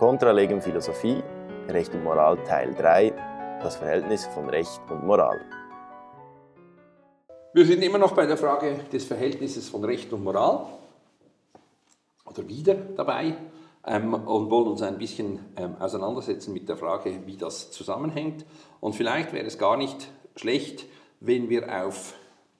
Contra Legem Philosophie, Recht und Moral Teil 3, das Verhältnis von Recht und Moral. Wir sind immer noch bei der Frage des Verhältnisses von Recht und Moral oder wieder dabei ähm, und wollen uns ein bisschen ähm, auseinandersetzen mit der Frage, wie das zusammenhängt. Und vielleicht wäre es gar nicht schlecht, wenn wir auf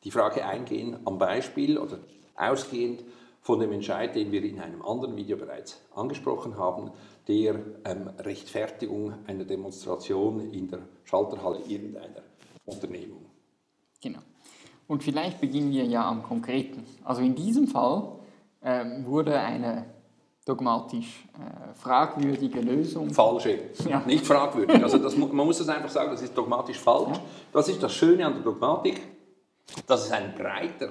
die Frage eingehen am Beispiel oder ausgehend von dem Entscheid, den wir in einem anderen Video bereits angesprochen haben, der ähm, Rechtfertigung einer Demonstration in der Schalterhalle irgendeiner Unternehmung. Genau. Und vielleicht beginnen wir ja am Konkreten. Also in diesem Fall ähm, wurde eine dogmatisch äh, fragwürdige Lösung. Falsche, ja. nicht fragwürdig. Also das, man muss das einfach sagen, das ist dogmatisch falsch. Ja. Das ist das Schöne an der Dogmatik, dass es ein breiter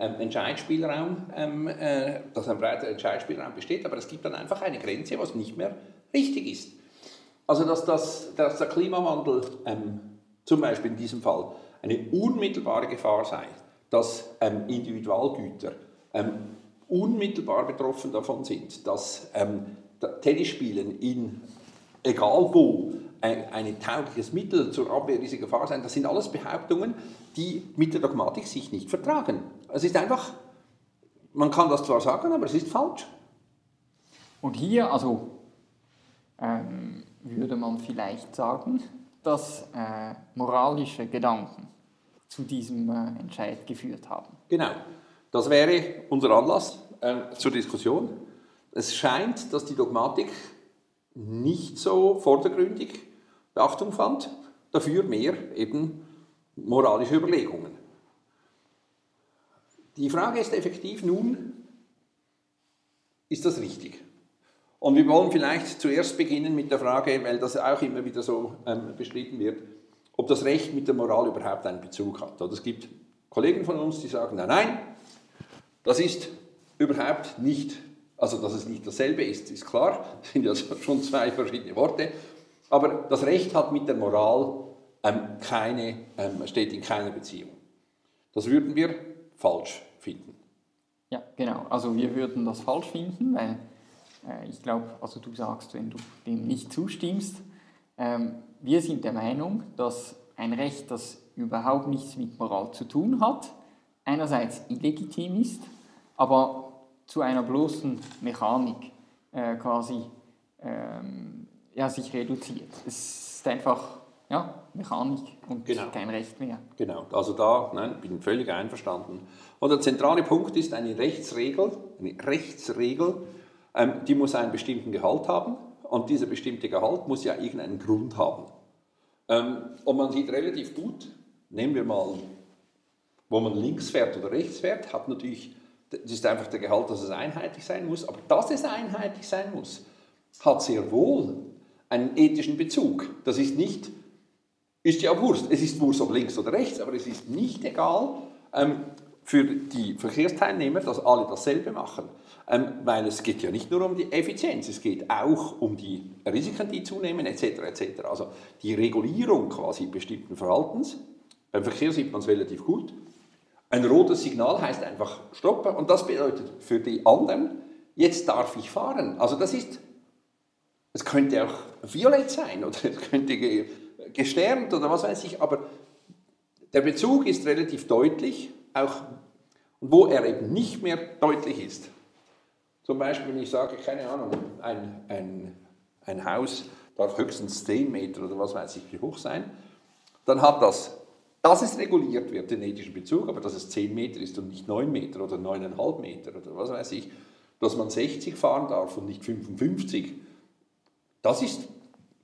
ähm, Entscheidspielraum, ähm, äh, dass ein breiter Entscheidspielraum besteht, aber es gibt dann einfach eine Grenze, was nicht mehr richtig ist. Also dass, das, dass der Klimawandel ähm, zum Beispiel in diesem Fall eine unmittelbare Gefahr sei, dass ähm, Individualgüter ähm, unmittelbar betroffen davon sind, dass ähm, Tennisspielen in egal wo ein, ein taugliches Mittel zur Abwehr dieser Gefahr sein, das sind alles Behauptungen, die mit der Dogmatik sich nicht vertragen. Es ist einfach, man kann das zwar sagen, aber es ist falsch. Und hier, also ähm, würde man vielleicht sagen, dass äh, moralische Gedanken zu diesem äh, Entscheid geführt haben. Genau. Das wäre unser Anlass äh, zur Diskussion. Es scheint, dass die Dogmatik nicht so vordergründig Beachtung fand, dafür mehr eben moralische Überlegungen. Die Frage ist effektiv nun, ist das richtig? Und wir wollen vielleicht zuerst beginnen mit der Frage, weil das auch immer wieder so ähm, bestritten wird, ob das Recht mit der Moral überhaupt einen Bezug hat. Oder es gibt Kollegen von uns, die sagen, nein, nein, das ist überhaupt nicht, also dass es nicht dasselbe ist, ist klar, das sind ja schon zwei verschiedene Worte, aber das Recht hat mit der Moral ähm, keine, ähm, steht in keiner Beziehung. Das würden wir falsch finden. Ja, genau. Also wir würden das falsch finden, weil äh, ich glaube, also du sagst, wenn du dem nicht zustimmst, ähm, wir sind der Meinung, dass ein Recht, das überhaupt nichts mit Moral zu tun hat, einerseits illegitim ist, aber zu einer bloßen Mechanik äh, quasi ähm, ja, sich reduziert. Es ist einfach ja, Mechanik und genau. kein Recht mehr. Genau, also da nein, bin ich völlig einverstanden. Und der zentrale Punkt ist eine Rechtsregel, eine Rechtsregel, ähm, die muss einen bestimmten Gehalt haben und dieser bestimmte Gehalt muss ja irgendeinen Grund haben. Ähm, und man sieht relativ gut, nehmen wir mal, wo man links fährt oder rechts fährt, hat natürlich, das ist einfach der Gehalt, dass es einheitlich sein muss, aber dass es einheitlich sein muss, hat sehr wohl einen ethischen Bezug. Das ist nicht, ist ja Wurst, es ist Wurst ob links oder rechts, aber es ist nicht egal ähm, für die Verkehrsteilnehmer, dass alle dasselbe machen. Ähm, weil es geht ja nicht nur um die Effizienz, es geht auch um die Risiken, die zunehmen, etc. etc. Also die Regulierung quasi bestimmten Verhaltens. Beim Verkehr sieht man es relativ gut. Ein rotes Signal heißt einfach stoppen und das bedeutet für die anderen, jetzt darf ich fahren. Also das ist, es könnte auch violett sein oder es könnte gesternt oder was weiß ich, aber der Bezug ist relativ deutlich, auch wo er eben nicht mehr deutlich ist, zum Beispiel, wenn ich sage, keine Ahnung, ein, ein, ein Haus darf höchstens 10 Meter oder was weiß ich wie hoch sein, dann hat das, dass es reguliert wird, den ethischen Bezug, aber dass es 10 Meter ist und nicht 9 Meter oder 9,5 Meter oder was weiß ich, dass man 60 fahren darf und nicht 55, das ist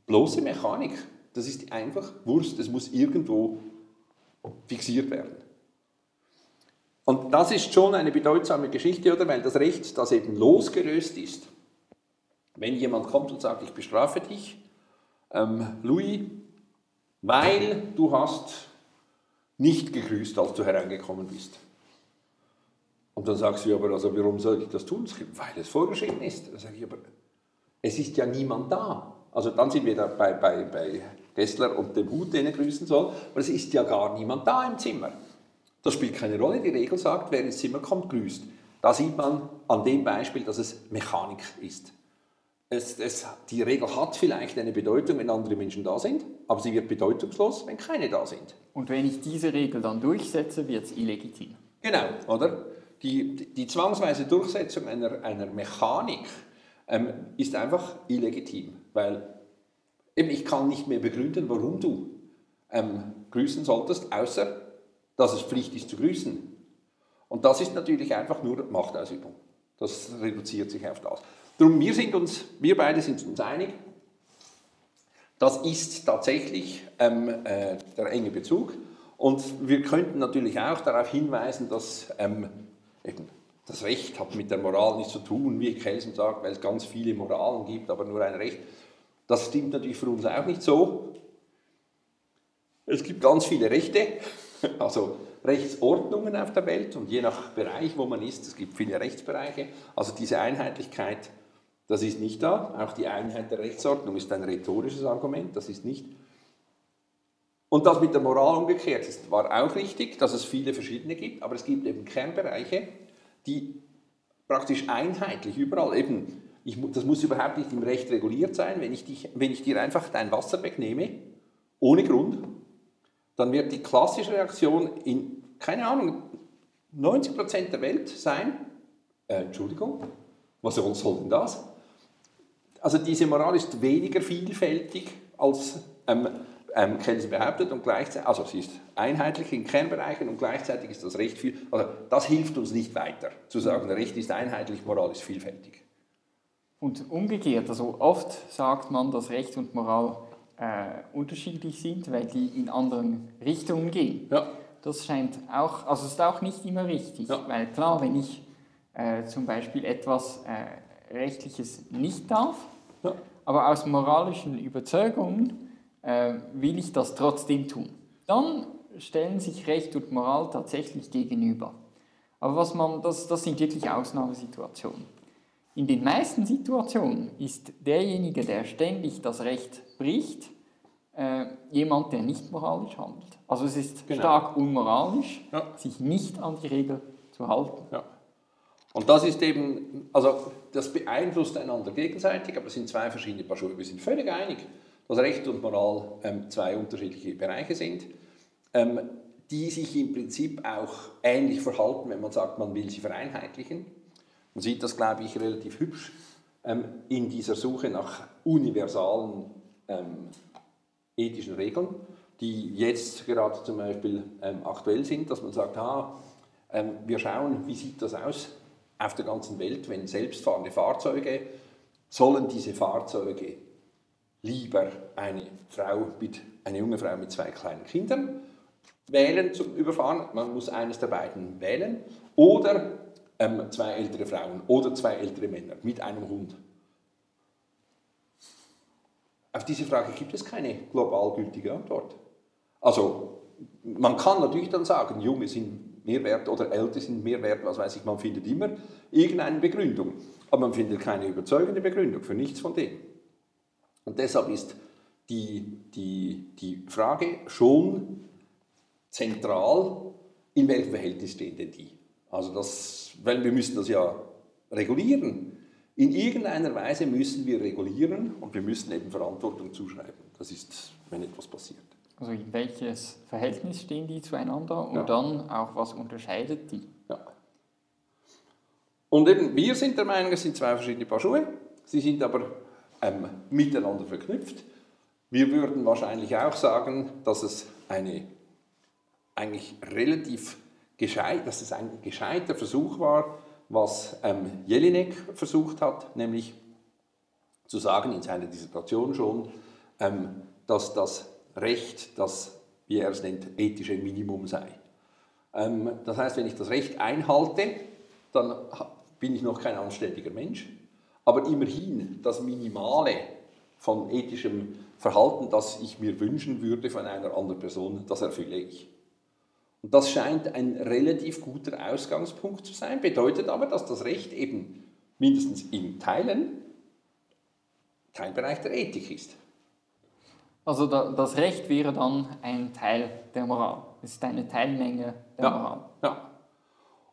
bloße Mechanik. Das ist einfach Wurst, es muss irgendwo fixiert werden. Und das ist schon eine bedeutsame Geschichte, oder? Weil das Recht, das eben losgelöst ist, wenn jemand kommt und sagt, ich bestrafe dich, ähm, Louis, weil du hast nicht gegrüßt, als du hereingekommen bist. Und dann sagst du, aber also, warum soll ich das tun? Weil es vorgeschrieben ist. Dann sage ich, aber es ist ja niemand da. Also dann sind wir da bei, bei, bei Gessler und dem Hut, den er grüßen soll, aber es ist ja gar niemand da im Zimmer. Das spielt keine Rolle. Die Regel sagt, wer ins Zimmer kommt, grüßt. Da sieht man an dem Beispiel, dass es Mechanik ist. es, es, die Regel hat vielleicht eine Bedeutung, wenn andere Menschen da sind, aber sie wird bedeutungslos, wenn keine da sind. Und wenn ich diese Regel dann durchsetze, wird es illegitim. Genau, oder? Die, die zwangsweise Durchsetzung einer, einer Mechanik ähm, ist einfach illegitim, weil eben ich kann nicht mehr begründen, warum du ähm, grüßen solltest, außer dass es Pflicht ist zu grüßen. Und das ist natürlich einfach nur Machtausübung. Das reduziert sich auf das. Darum, wir, sind uns, wir beide sind uns einig, das ist tatsächlich ähm, äh, der enge Bezug. Und wir könnten natürlich auch darauf hinweisen, dass ähm, eben das Recht hat mit der Moral nichts zu tun, wie Kelsen sagt, weil es ganz viele Moralen gibt, aber nur ein Recht. Das stimmt natürlich für uns auch nicht so. Es gibt ganz viele Rechte, also Rechtsordnungen auf der Welt und je nach Bereich, wo man ist, es gibt viele Rechtsbereiche. Also diese Einheitlichkeit das ist nicht da. Auch die Einheit der Rechtsordnung ist ein rhetorisches Argument. Das ist nicht. Und das mit der Moral umgekehrt ist, war auch richtig, dass es viele verschiedene gibt, aber es gibt eben Kernbereiche, die praktisch einheitlich überall eben, ich, das muss überhaupt nicht im Recht reguliert sein, wenn ich, dich, wenn ich dir einfach dein Wasser wegnehme, ohne Grund, dann wird die klassische Reaktion in, keine Ahnung, 90% der Welt sein, äh, Entschuldigung, was soll denn das? Also diese Moral ist weniger vielfältig als ähm, ähm, Kelsen behauptet und gleichzeitig, also sie ist einheitlich in Kernbereichen und gleichzeitig ist das Recht viel, also das hilft uns nicht weiter, zu sagen, Recht ist einheitlich, Moral ist vielfältig. Und umgekehrt, also oft sagt man, dass Recht und Moral äh, unterschiedlich sind, weil die in anderen Richtungen gehen. Ja. Das scheint auch, also ist auch nicht immer richtig, ja. weil klar, wenn ich äh, zum Beispiel etwas äh, Rechtliches nicht darf, ja. aber aus moralischen Überzeugungen äh, will ich das trotzdem tun. Dann stellen sich Recht und Moral tatsächlich gegenüber. Aber was man, das, das sind wirklich Ausnahmesituationen. In den meisten Situationen ist derjenige, der ständig das Recht bricht, äh, jemand, der nicht moralisch handelt. Also es ist genau. stark unmoralisch, ja. sich nicht an die Regel zu halten. Ja. Und das ist eben, also das beeinflusst einander gegenseitig, aber es sind zwei verschiedene Paar Schuhe. Wir sind völlig einig, dass Recht und Moral ähm, zwei unterschiedliche Bereiche sind, ähm, die sich im Prinzip auch ähnlich verhalten, wenn man sagt, man will sie vereinheitlichen. Man sieht das, glaube ich, relativ hübsch ähm, in dieser Suche nach universalen ähm, ethischen Regeln, die jetzt gerade zum Beispiel ähm, aktuell sind, dass man sagt, ah, ähm, wir schauen, wie sieht das aus auf der ganzen Welt, wenn selbstfahrende Fahrzeuge, sollen diese Fahrzeuge lieber eine Frau mit, eine junge Frau mit zwei kleinen Kindern wählen zum Überfahren, man muss eines der beiden wählen, oder ähm, zwei ältere Frauen oder zwei ältere Männer mit einem Hund. Auf diese Frage gibt es keine global gültige Antwort. Also man kann natürlich dann sagen, Junge sind mehr wert oder älter sind mehr wert, was weiß ich, man findet immer irgendeine Begründung. Aber man findet keine überzeugende Begründung für nichts von dem. Und deshalb ist die, die, die Frage schon zentral, in welchem Verhältnis stehen denn die? Also das, weil wir müssen das ja regulieren. In irgendeiner Weise müssen wir regulieren und wir müssen eben Verantwortung zuschreiben. Das ist, wenn etwas passiert. Also in welches Verhältnis stehen die zueinander und ja. dann auch, was unterscheidet die? Ja. Und eben, wir sind der Meinung, es sind zwei verschiedene Paar Schuhe. Sie sind aber ähm, miteinander verknüpft. Wir würden wahrscheinlich auch sagen, dass es eine eigentlich relativ gescheit, dass es ein gescheiter Versuch war, was ähm, Jelinek versucht hat, nämlich zu sagen in seiner Dissertation schon, ähm, dass das Recht, das, wie er es nennt, ethische Minimum sei. Ähm, das heißt, wenn ich das Recht einhalte, dann bin ich noch kein anständiger Mensch, aber immerhin das Minimale von ethischem Verhalten, das ich mir wünschen würde von einer anderen Person, das erfülle ich. Und das scheint ein relativ guter Ausgangspunkt zu sein, bedeutet aber, dass das Recht eben mindestens in Teilen Teilbereich der Ethik ist. Also da, das Recht wäre dann ein Teil der Moral. Es ist eine Teilmenge der ja, Moral. Ja.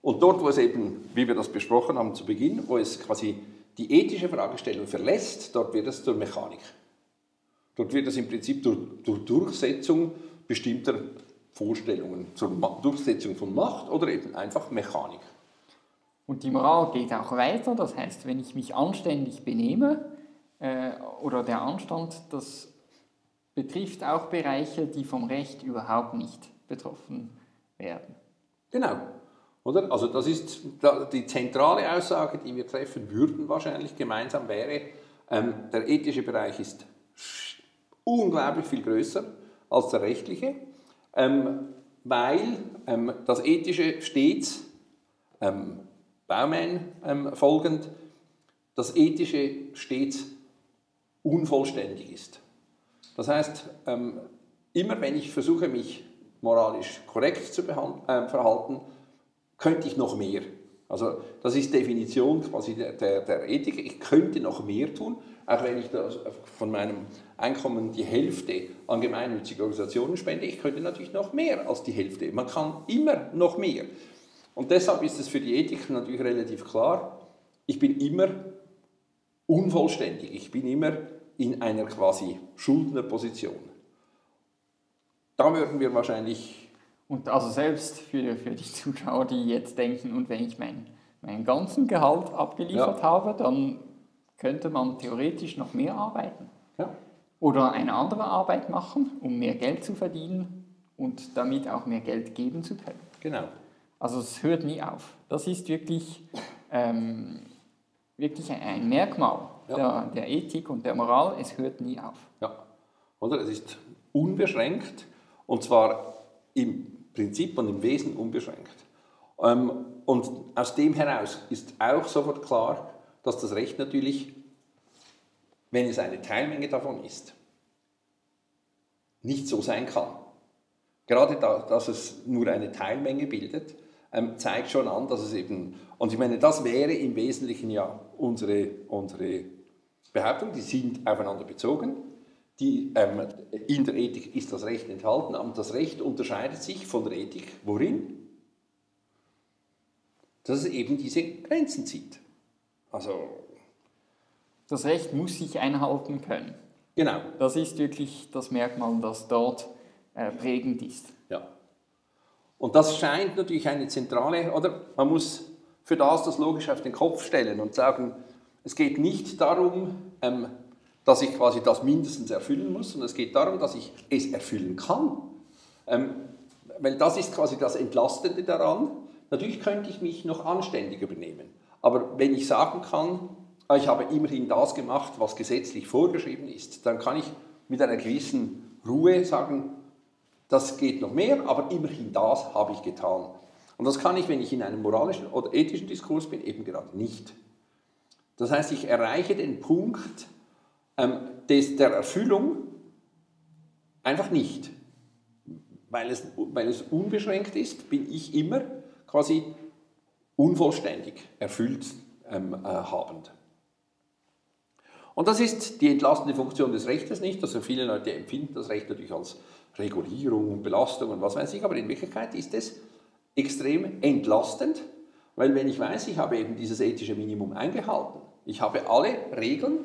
Und dort, wo es eben, wie wir das besprochen haben zu Beginn, wo es quasi die ethische Fragestellung verlässt, dort wird es zur Mechanik. Dort wird es im Prinzip durch, durch Durchsetzung bestimmter Vorstellungen, zur Durchsetzung von Macht oder eben einfach Mechanik. Und die Moral geht auch weiter, das heißt, wenn ich mich anständig benehme äh, oder der Anstand, das betrifft auch Bereiche, die vom Recht überhaupt nicht betroffen werden. Genau. Oder? Also das ist die zentrale Aussage, die wir treffen würden wahrscheinlich gemeinsam wäre, ähm, der ethische Bereich ist unglaublich viel größer als der rechtliche, ähm, weil ähm, das ethische stets ähm, Baumann ähm, folgend, das ethische stets unvollständig ist. Das heißt, ähm, immer wenn ich versuche, mich moralisch korrekt zu äh, verhalten, könnte ich noch mehr. Also das ist Definition quasi der, der, der Ethik. Ich könnte noch mehr tun, auch wenn ich von meinem Einkommen die Hälfte an gemeinnützige Organisationen spende. Ich könnte natürlich noch mehr als die Hälfte. Man kann immer noch mehr. Und deshalb ist es für die Ethik natürlich relativ klar, ich bin immer unvollständig. Ich bin immer in einer quasi Schuldnerposition. Da würden wir wahrscheinlich und also selbst für, für die Zuschauer, die jetzt denken, und wenn ich mein, meinen ganzen Gehalt abgeliefert ja. habe, dann könnte man theoretisch noch mehr arbeiten. Ja. Oder eine andere Arbeit machen, um mehr Geld zu verdienen und damit auch mehr Geld geben zu können. Genau. Also es hört nie auf. Das ist wirklich, ähm, wirklich ein Merkmal ja. der, der Ethik und der Moral. Es hört nie auf. Ja, oder? Es ist unbeschränkt und zwar im Prinzip und im Wesen unbeschränkt. Ähm, und aus dem heraus ist auch sofort klar, dass das Recht natürlich, wenn es eine Teilmenge davon ist, nicht so sein kann. Gerade da, dass es nur eine Teilmenge bildet, ähm, zeigt schon an, dass es eben, und ich meine, das wäre im Wesentlichen ja unsere, unsere Behauptung, die sind aufeinander bezogen. Die, ähm, in der Ethik ist das Recht enthalten, aber das Recht unterscheidet sich von der Ethik worin? Dass es eben diese Grenzen zieht. Also das Recht muss sich einhalten können. Genau. Das ist wirklich das Merkmal, das dort äh, prägend ist. Ja. Und das scheint natürlich eine zentrale, oder man muss für das das logisch auf den Kopf stellen und sagen, es geht nicht darum, ähm, dass ich quasi das mindestens erfüllen muss, sondern es geht darum, dass ich es erfüllen kann. Ähm, weil das ist quasi das Entlastende daran. Natürlich könnte ich mich noch anständig übernehmen. Aber wenn ich sagen kann, ah, ich habe immerhin das gemacht, was gesetzlich vorgeschrieben ist, dann kann ich mit einer gewissen Ruhe sagen, das geht noch mehr, aber immerhin das habe ich getan. Und das kann ich, wenn ich in einem moralischen oder ethischen Diskurs bin, eben gerade nicht. Das heißt, ich erreiche den Punkt, ähm, des, der Erfüllung einfach nicht. Weil es, weil es unbeschränkt ist, bin ich immer quasi unvollständig erfüllt ähm, äh, habend. Und das ist die entlastende Funktion des Rechtes nicht. Also viele Leute empfinden das Recht natürlich als Regulierung und Belastung und was weiß ich, aber in Wirklichkeit ist es extrem entlastend, weil wenn ich weiß, ich habe eben dieses ethische Minimum eingehalten, ich habe alle Regeln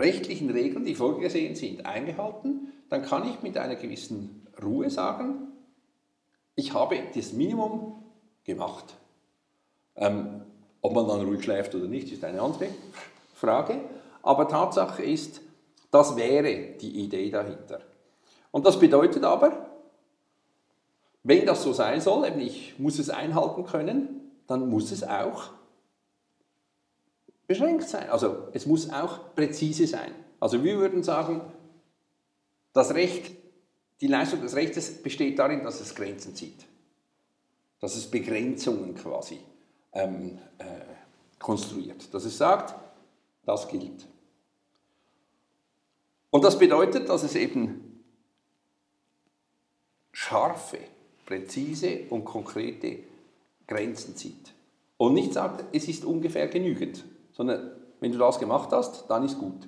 rechtlichen Regeln, die vorgesehen sind, eingehalten, dann kann ich mit einer gewissen Ruhe sagen, ich habe das Minimum gemacht. Ähm, ob man dann ruhig schläft oder nicht, ist eine andere Frage. Aber Tatsache ist, das wäre die Idee dahinter. Und das bedeutet aber, wenn das so sein soll, eben ich muss es einhalten können, dann muss es auch beschränkt sein. Also es muss auch präzise sein. Also wir würden sagen, das Recht, die Leistung des Rechtes besteht darin, dass es Grenzen zieht. Dass es Begrenzungen quasi ähm, äh, konstruiert. Dass es sagt, das gilt. Und das bedeutet, dass es eben scharfe, präzise und konkrete Grenzen zieht. Und nicht sagt, es ist ungefähr genügend, sondern wenn du das gemacht hast, dann ist gut.